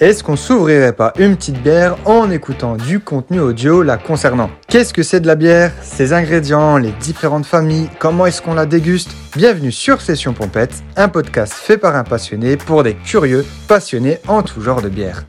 Est-ce qu'on s'ouvrirait pas une petite bière en écoutant du contenu audio la concernant? Qu'est-ce que c'est de la bière? Ses ingrédients, les différentes familles, comment est-ce qu'on la déguste? Bienvenue sur Session Pompette, un podcast fait par un passionné pour des curieux passionnés en tout genre de bière.